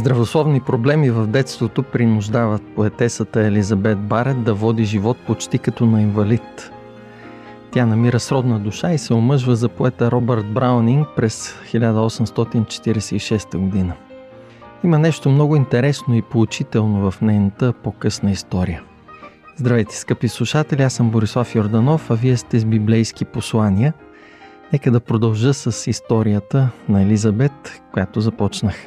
Здравословни проблеми в детството принуждават поетесата Елизабет Барет да води живот почти като на инвалид. Тя намира сродна душа и се омъжва за поета Робърт Браунинг през 1846 година. Има нещо много интересно и поучително в нейната по-късна история. Здравейте, скъпи слушатели, аз съм Борислав Йорданов, а вие сте с библейски послания. Нека да продължа с историята на Елизабет, която започнах.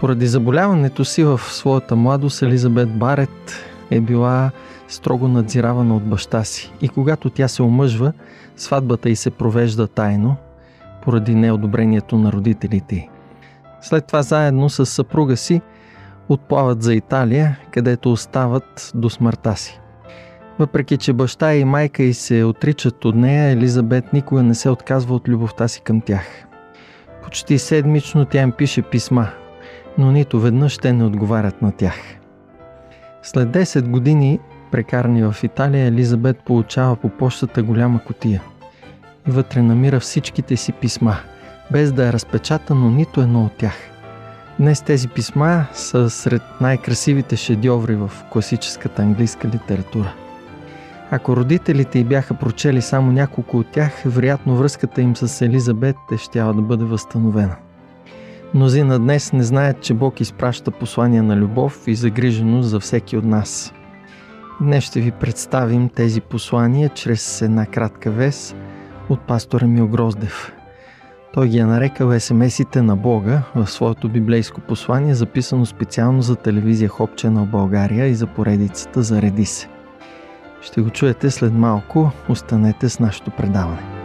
Поради заболяването си в своята младост Елизабет Барет е била строго надзиравана от баща си и когато тя се омъжва, сватбата й се провежда тайно поради неодобрението на родителите й. След това заедно с съпруга си отплават за Италия, където остават до смъртта си. Въпреки, че баща и майка й се отричат от нея, Елизабет никога не се отказва от любовта си към тях. Почти седмично тя им пише писма – но нито веднъж те не отговарят на тях. След 10 години, прекарани в Италия, Елизабет получава по почтата голяма котия. И вътре намира всичките си писма, без да е разпечатано нито едно от тях. Днес тези писма са сред най-красивите шедьоври в класическата английска литература. Ако родителите й бяха прочели само няколко от тях, вероятно връзката им с Елизабет е щяла да бъде възстановена – Мнозина днес не знаят, че Бог изпраща послания на любов и загриженост за всеки от нас. Днес ще ви представим тези послания чрез една кратка вес от пастора Мил Гроздев. Той ги е нарекал СМС-ите на Бога в своето библейско послание, записано специално за телевизия Хопче на България и за поредицата Зареди се. Ще го чуете след малко. Останете с нашето предаване.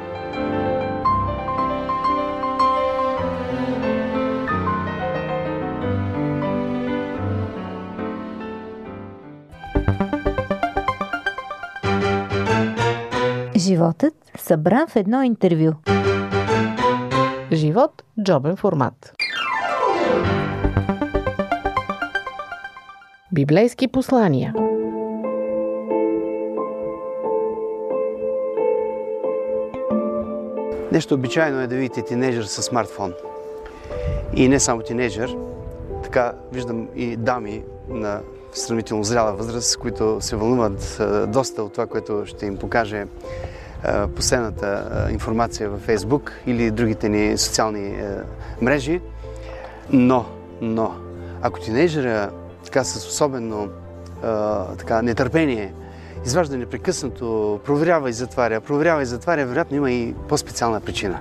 Животът събран в едно интервю. Живот – джобен формат. Библейски послания Нещо обичайно е да видите тинейджър с смартфон. И не само тинейджър, така виждам и дами на сравнително зряла възраст, които се вълнуват доста от това, което ще им покаже последната информация във Фейсбук или другите ни социални мрежи. Но, но, ако тинейджера така с особено така, нетърпение изважда непрекъснато, проверява и затваря, проверява и затваря, вероятно има и по-специална причина.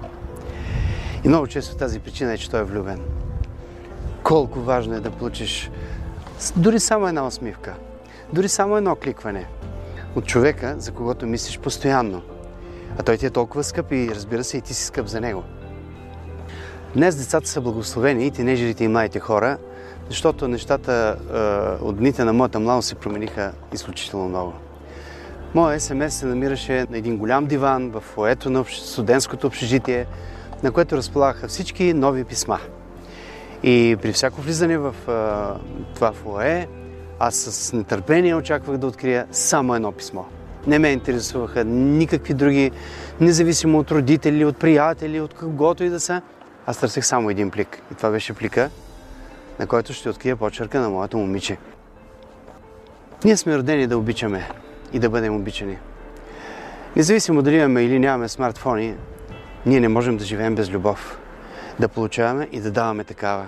И много често тази причина е, че той е влюбен. Колко важно е да получиш дори само една усмивка, дори само едно кликване от човека, за когото мислиш постоянно. А той ти е толкова скъп и разбира се и ти си скъп за него. Днес децата са благословени и тинежерите и младите хора, защото нещата е, от дните на моята младост се промениха изключително много. Моя СМС се намираше на един голям диван в фоето на студентското общежитие, на което разполагаха всички нови писма – и при всяко влизане в а, това фуае, аз с нетърпение очаквах да открия само едно писмо. Не ме интересуваха никакви други, независимо от родители, от приятели, от когото и да са. Аз търсех само един плик. И това беше плика, на който ще открия почерка на моето момиче. Ние сме родени да обичаме и да бъдем обичани. Независимо дали имаме или нямаме смартфони, ние не можем да живеем без любов да получаваме и да даваме такава.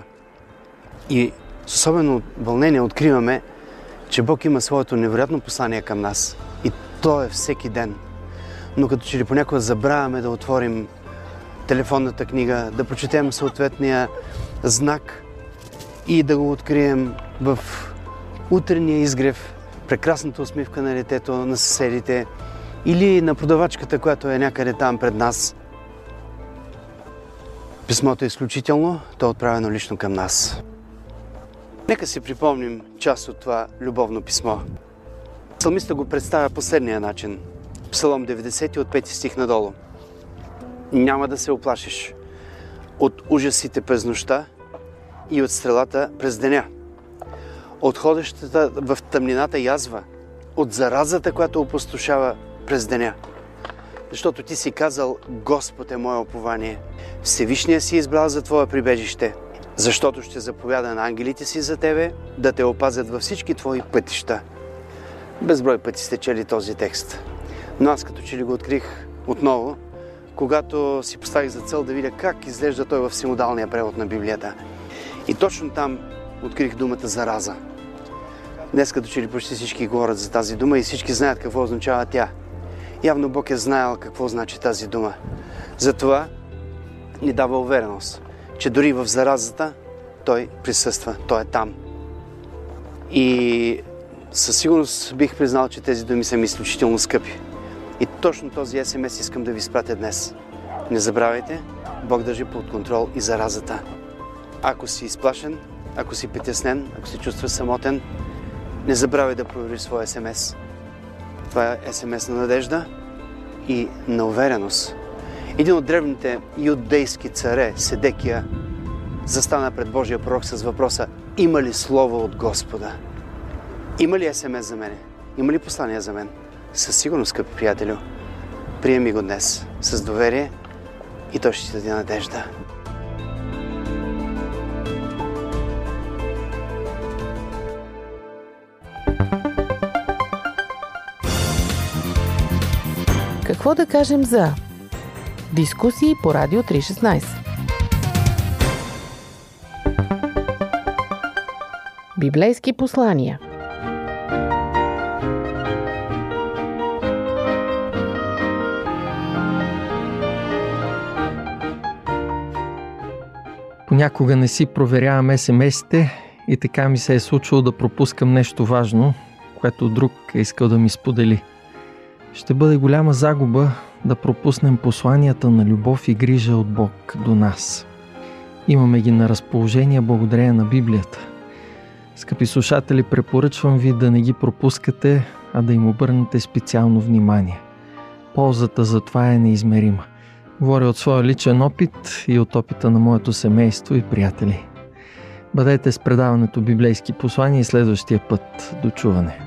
И с особено вълнение откриваме, че Бог има своето невероятно послание към нас. И то е всеки ден. Но като че ли понякога забравяме да отворим телефонната книга, да прочетем съответния знак и да го открием в утрения изгрев, прекрасната усмивка на детето, на съседите или на продавачката, която е някъде там пред нас – Писмото е изключително, то е отправено лично към нас. Нека си припомним част от това любовно писмо. Псалмиста го представя последния начин. Псалом 90 от 5 стих надолу. Няма да се оплашиш от ужасите през нощта и от стрелата през деня. От ходещата в тъмнината язва, от заразата, която опустошава през деня. Защото ти си казал, Господ е мое опование. Всевишния си избрал за твое прибежище, защото ще заповяда на ангелите си за тебе, да те опазят във всички твои пътища. Безброй пъти сте чели този текст. Но аз като че ли го открих отново, когато си поставих за цел да видя как изглежда той в синодалния превод на Библията. И точно там открих думата зараза. Днес като че ли почти всички говорят за тази дума и всички знаят какво означава тя. Явно Бог е знаел какво значи тази дума. Затова ни дава увереност, че дори в заразата Той присъства, Той е там. И със сигурност бих признал, че тези думи са ми изключително скъпи. И точно този СМС искам да ви спратя днес. Не забравяйте, Бог държи под контрол и заразата. Ако си изплашен, ако си притеснен, ако се чувстваш самотен, не забравяй да провериш своя СМС. Това е СМС на надежда и на увереност. Един от древните иудейски царе, Седекия, застана пред Божия пророк с въпроса Има ли слово от Господа? Има ли СМС за мене? Има ли послание за мен? Със сигурност, скъпи приятелю, приеми го днес с доверие и той ще ти даде надежда. Какво да кажем за дискусии по Радио 316? Библейски послания – Понякога не си проверявам СМС-те и така ми се е случило да пропускам нещо важно, което друг е искал да ми сподели. Ще бъде голяма загуба да пропуснем посланията на любов и грижа от Бог до нас. Имаме ги на разположение благодарение на Библията. Скъпи слушатели, препоръчвам ви да не ги пропускате, а да им обърнете специално внимание. Ползата за това е неизмерима – Говоря от своя личен опит и от опита на моето семейство и приятели. Бъдете с предаването библейски послания и следващия път. До чуване!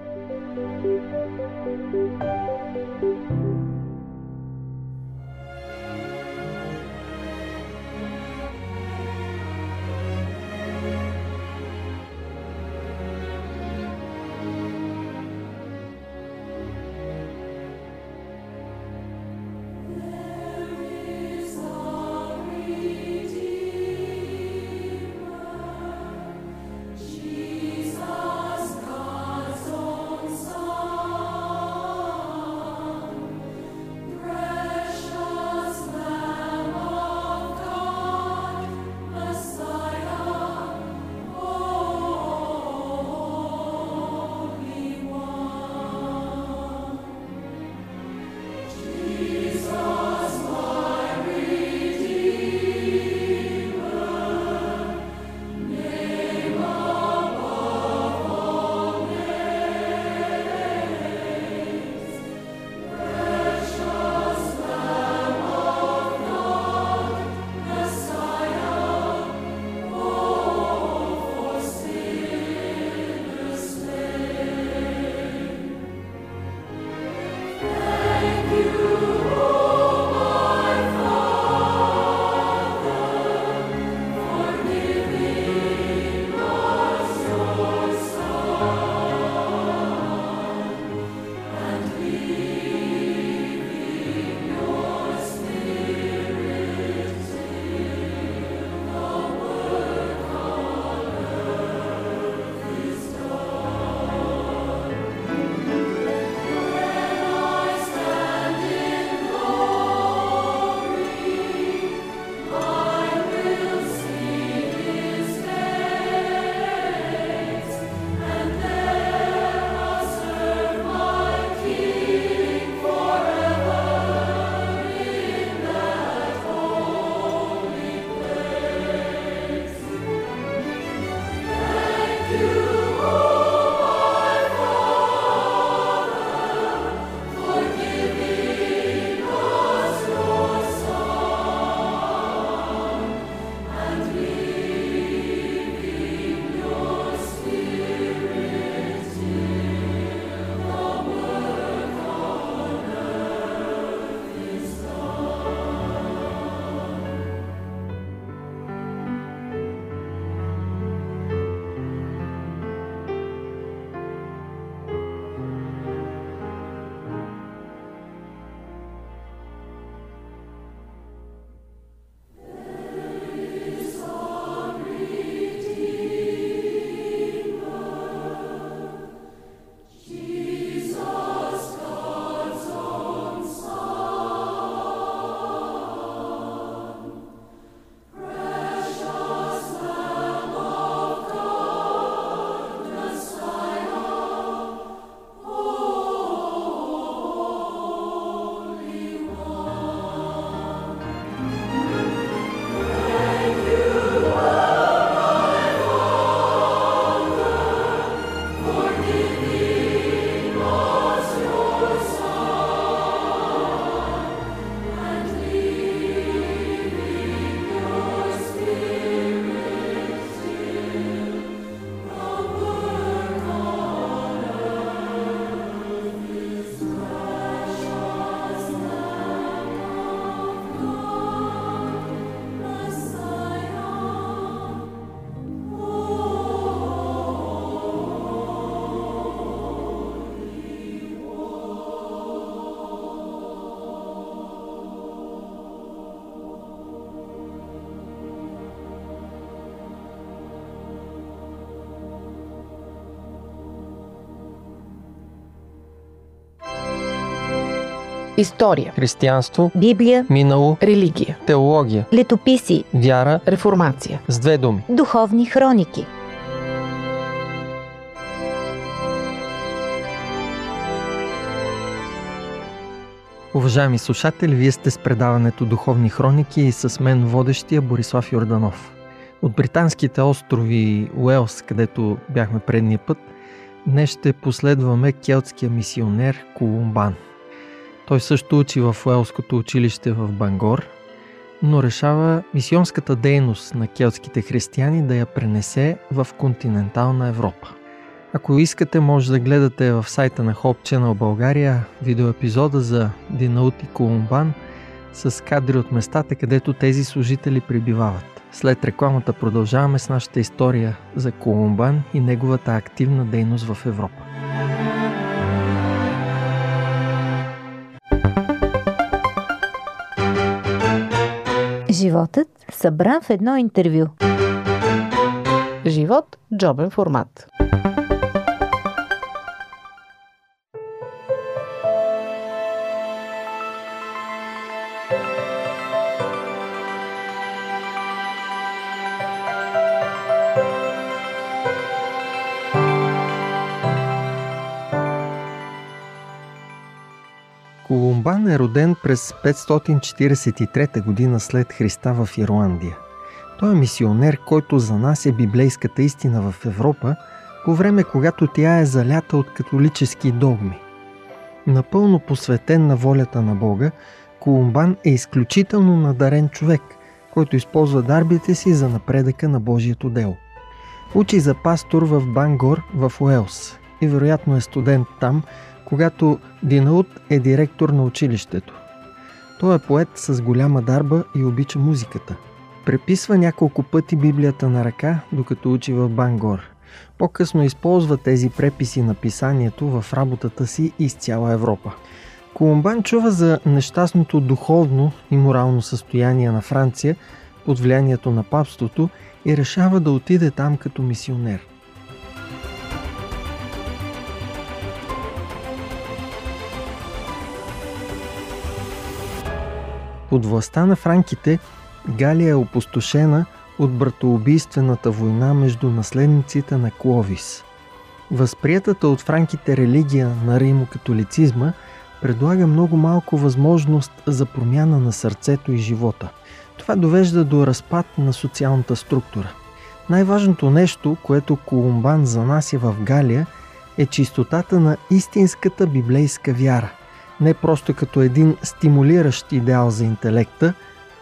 История. Християнство, Библия, минало, Религия. теология, летописи, вяра, Реформация. с две думи. духовни хроники. Уважаеми слушатели, вие сте с предаването Духовни хроники и с мен водещия Борислав Йорданов. От британските острови Уелс, където бяхме предния път, днес ще последваме келтския мисионер Колумбан. Той също учи в Уелското училище в Бангор, но решава мисионската дейност на келтските християни да я пренесе в континентална Европа. Ако искате, може да гледате в сайта на Hope Channel България видеоепизода за Динаут и Колумбан с кадри от местата, където тези служители прибивават. След рекламата продължаваме с нашата история за Колумбан и неговата активна дейност в Европа. Животът събран в едно интервю. Живот. Джобен формат. Е роден през 543 година след Христа в Ирландия. Той е мисионер, който занася библейската истина в Европа по време, когато тя е залята от католически догми. Напълно посветен на волята на Бога, Колумбан е изключително надарен човек, който използва дарбите си за напредъка на Божието дело. Учи за пастор в Бангор в Уелс и вероятно е студент там, когато Динаут е директор на училището. Той е поет с голяма дарба и обича музиката. Преписва няколко пъти Библията на ръка, докато учи в Бангор. По-късно използва тези преписи на писанието в работата си из цяла Европа. Колумбан чува за нещастното духовно и морално състояние на Франция под влиянието на папството и решава да отиде там като мисионер. Под властта на франките Галия е опустошена от братоубийствената война между наследниците на Кловис. Възприятата от франките религия на римокатолицизма предлага много малко възможност за промяна на сърцето и живота. Това довежда до разпад на социалната структура. Най-важното нещо, което Колумбан занася в Галия, е чистотата на истинската библейска вяра – не просто като един стимулиращ идеал за интелекта,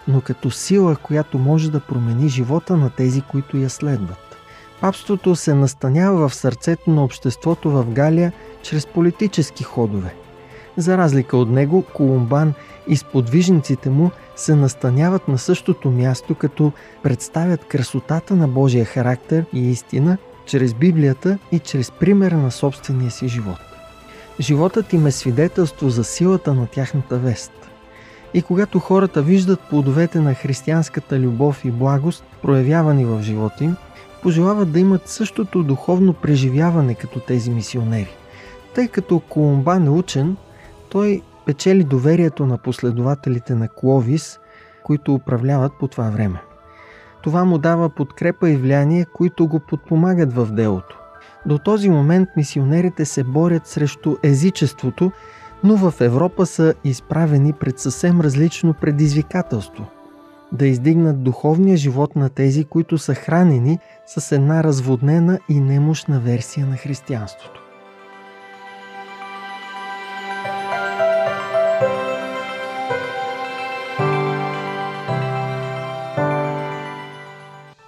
но като сила, която може да промени живота на тези, които я следват. Папството се настанява в сърцето на обществото в Галия чрез политически ходове. За разлика от него, Колумбан и сподвижниците му се настаняват на същото място, като представят красотата на Божия характер и истина чрез Библията и чрез примера на собствения си живот. Животът им е свидетелство за силата на тяхната вест. И когато хората виждат плодовете на християнската любов и благост, проявявани в живота им, пожелават да имат същото духовно преживяване като тези мисионери. Тъй като Колумбан е учен, той печели доверието на последователите на Кловис, които управляват по това време. Това му дава подкрепа и влияние, които го подпомагат в делото. До този момент мисионерите се борят срещу езичеството, но в Европа са изправени пред съвсем различно предизвикателство да издигнат духовния живот на тези, които са хранени с една разводнена и немощна версия на християнството.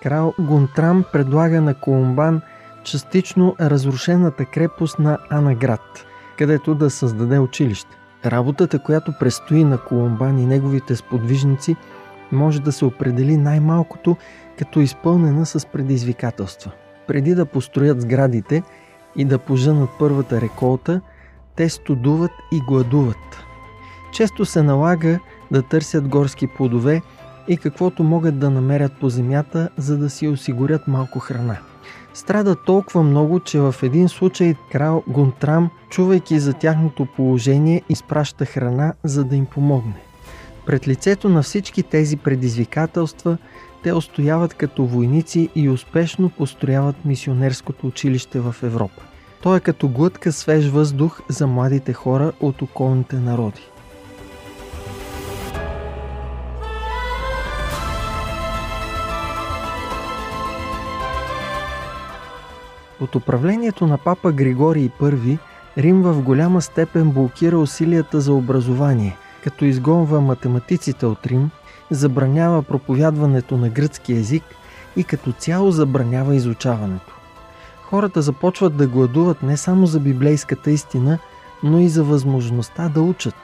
Крал Гунтрам предлага на Колумбан частично разрушената крепост на Анаград, където да създаде училище. Работата, която предстои на Колумбан и неговите сподвижници, може да се определи най-малкото като изпълнена с предизвикателства. Преди да построят сградите и да поженат първата реколта, те студуват и гладуват. Често се налага да търсят горски плодове и каквото могат да намерят по земята, за да си осигурят малко храна – Страда толкова много, че в един случай крал Гунтрам, чувайки за тяхното положение, изпраща храна, за да им помогне. Пред лицето на всички тези предизвикателства, те устояват като войници и успешно построяват мисионерското училище в Европа. То е като глътка свеж въздух за младите хора от околните народи. От управлението на папа Григорий I Рим в голяма степен блокира усилията за образование, като изгонва математиците от Рим, забранява проповядването на гръцки език и като цяло забранява изучаването. Хората започват да гладуват не само за библейската истина, но и за възможността да учат.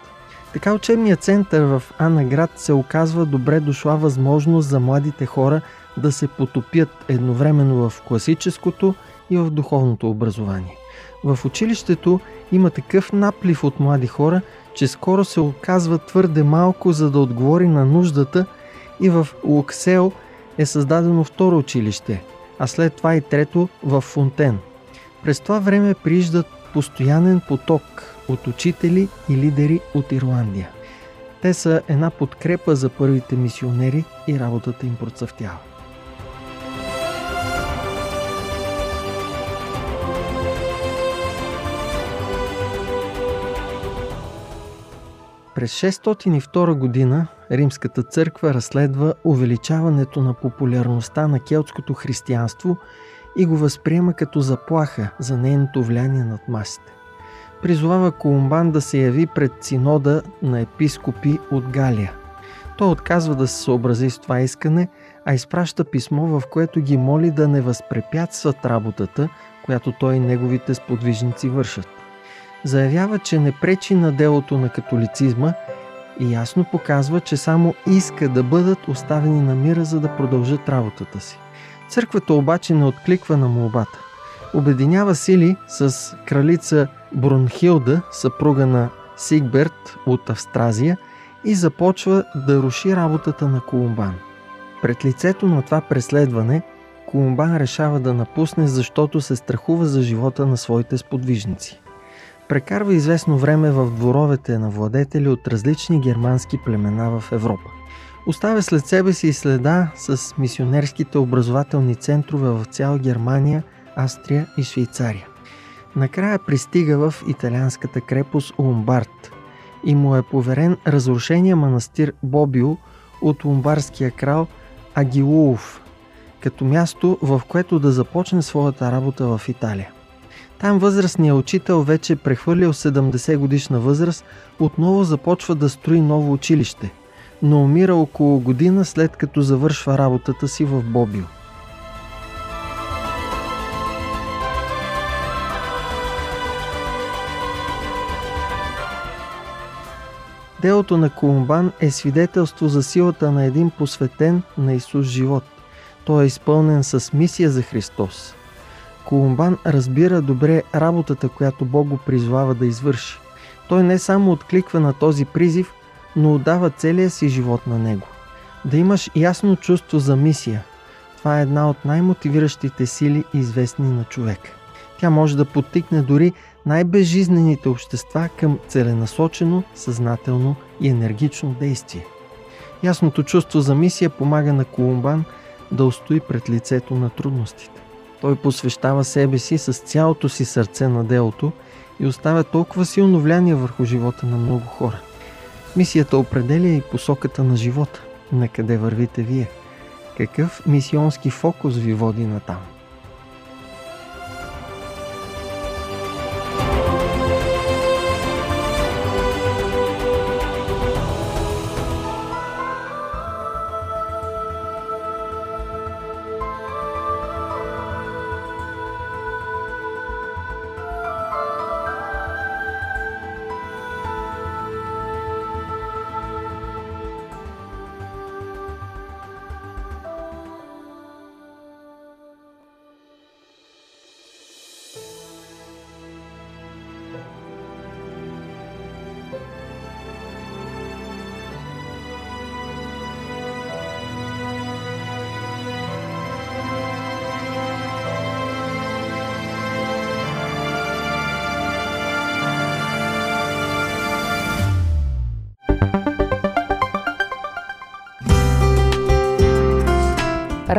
Така учебният център в Анаград се оказва добре дошла възможност за младите хора да се потопят едновременно в класическото и в духовното образование. В училището има такъв наплив от млади хора, че скоро се оказва твърде малко, за да отговори на нуждата и в Луксел е създадено второ училище, а след това и трето в Фонтен. През това време прииждат постоянен поток от учители и лидери от Ирландия. Те са една подкрепа за първите мисионери и работата им процъфтява. През 602 година Римската църква разследва увеличаването на популярността на келтското християнство и го възприема като заплаха за нейното влияние над масите. Призовава Колумбан да се яви пред синода на епископи от Галия. Той отказва да се съобрази с това искане, а изпраща писмо, в което ги моли да не възпрепятстват работата, която той и неговите сподвижници вършат заявява, че не пречи на делото на католицизма и ясно показва, че само иска да бъдат оставени на мира, за да продължат работата си. Църквата обаче не откликва на молбата. Обединява сили с кралица Брунхилда, съпруга на Сигберт от Австразия и започва да руши работата на Колумбан. Пред лицето на това преследване, Колумбан решава да напусне, защото се страхува за живота на своите сподвижници. Прекарва известно време в дворовете на владетели от различни германски племена в Европа. Оставя след себе си следа с мисионерските образователни центрове в цяла Германия, Австрия и Швейцария. Накрая пристига в италианската крепост Ломбард и му е поверен разрушения манастир Бобио от ломбарския крал Агилуов, като място, в което да започне своята работа в Италия. Там възрастният учител, вече прехвърлил 70 годишна възраст, отново започва да строи ново училище, но умира около година след като завършва работата си в Бобио. Делото на Колумбан е свидетелство за силата на един посветен на Исус живот. Той е изпълнен с мисия за Христос – Колумбан разбира добре работата, която Бог го призвава да извърши. Той не само откликва на този призив, но отдава целия си живот на него. Да имаш ясно чувство за мисия. Това е една от най-мотивиращите сили, известни на човек. Тя може да подтикне дори най-безжизнените общества към целенасочено, съзнателно и енергично действие. Ясното чувство за мисия помага на Колумбан да устои пред лицето на трудностите. Той посвещава себе си с цялото си сърце на делото и оставя толкова силно влияние върху живота на много хора. Мисията определя и посоката на живота. На къде вървите вие? Какъв мисионски фокус ви води на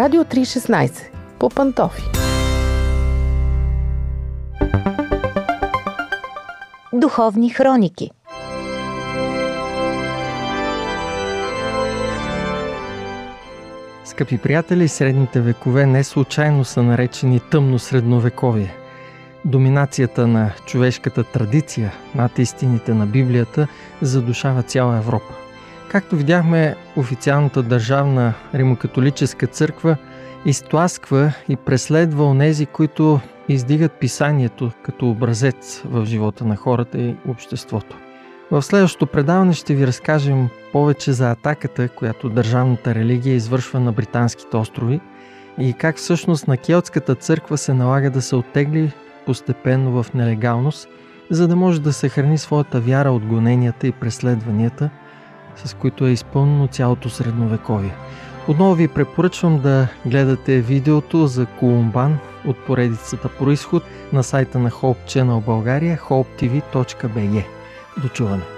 Радио 316 по пантофи. Духовни хроники Скъпи приятели, средните векове не случайно са наречени тъмно средновековие. Доминацията на човешката традиция над истините на Библията задушава цяла Европа. Както видяхме, официалната държавна римокатолическа църква изтласква и преследва онези, които издигат писанието като образец в живота на хората и обществото. В следващото предаване ще ви разкажем повече за атаката, която държавната религия извършва на британските острови и как всъщност на келтската църква се налага да се оттегли постепенно в нелегалност, за да може да съхрани своята вяра от гоненията и преследванията, с които е изпълнено цялото средновековие. Отново ви препоръчвам да гледате видеото за Колумбан от поредицата Происход на сайта на Hope Channel България hopetv.bg. До чуване!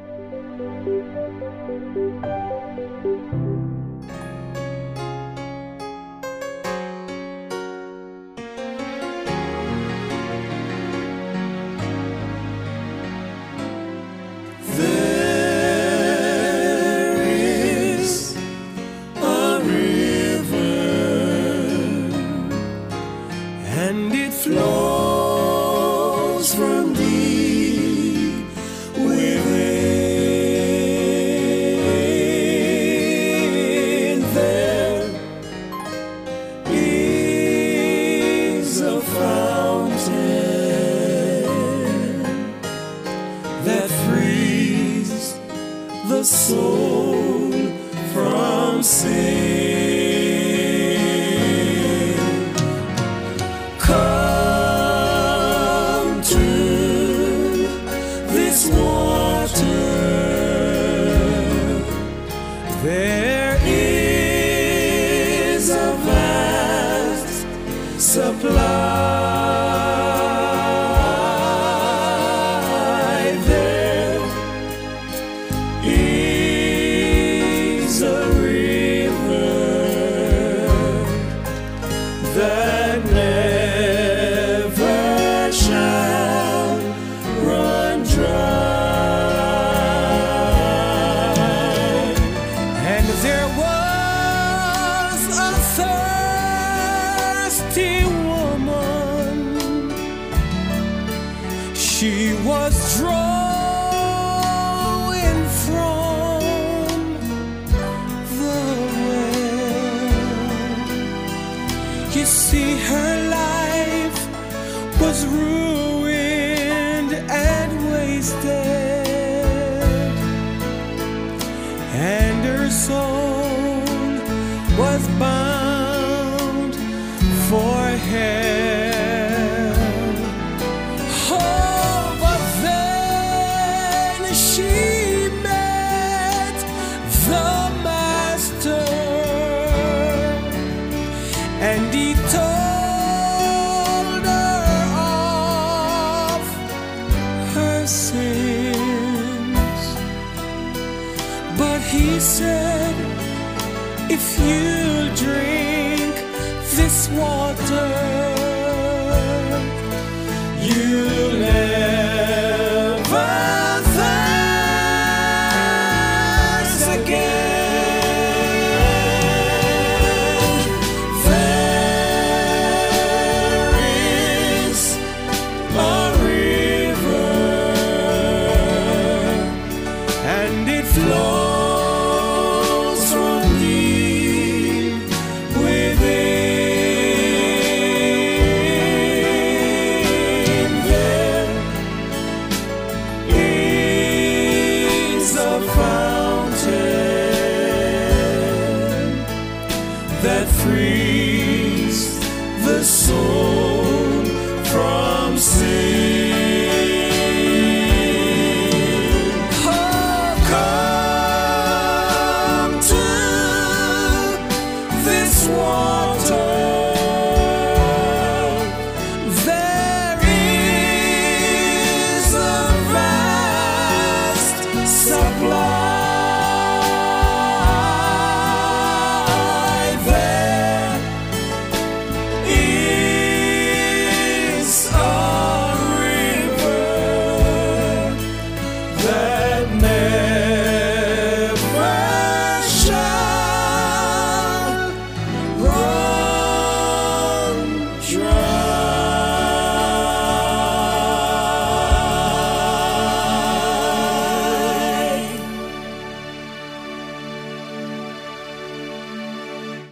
soul what's. He said, If you drink this water,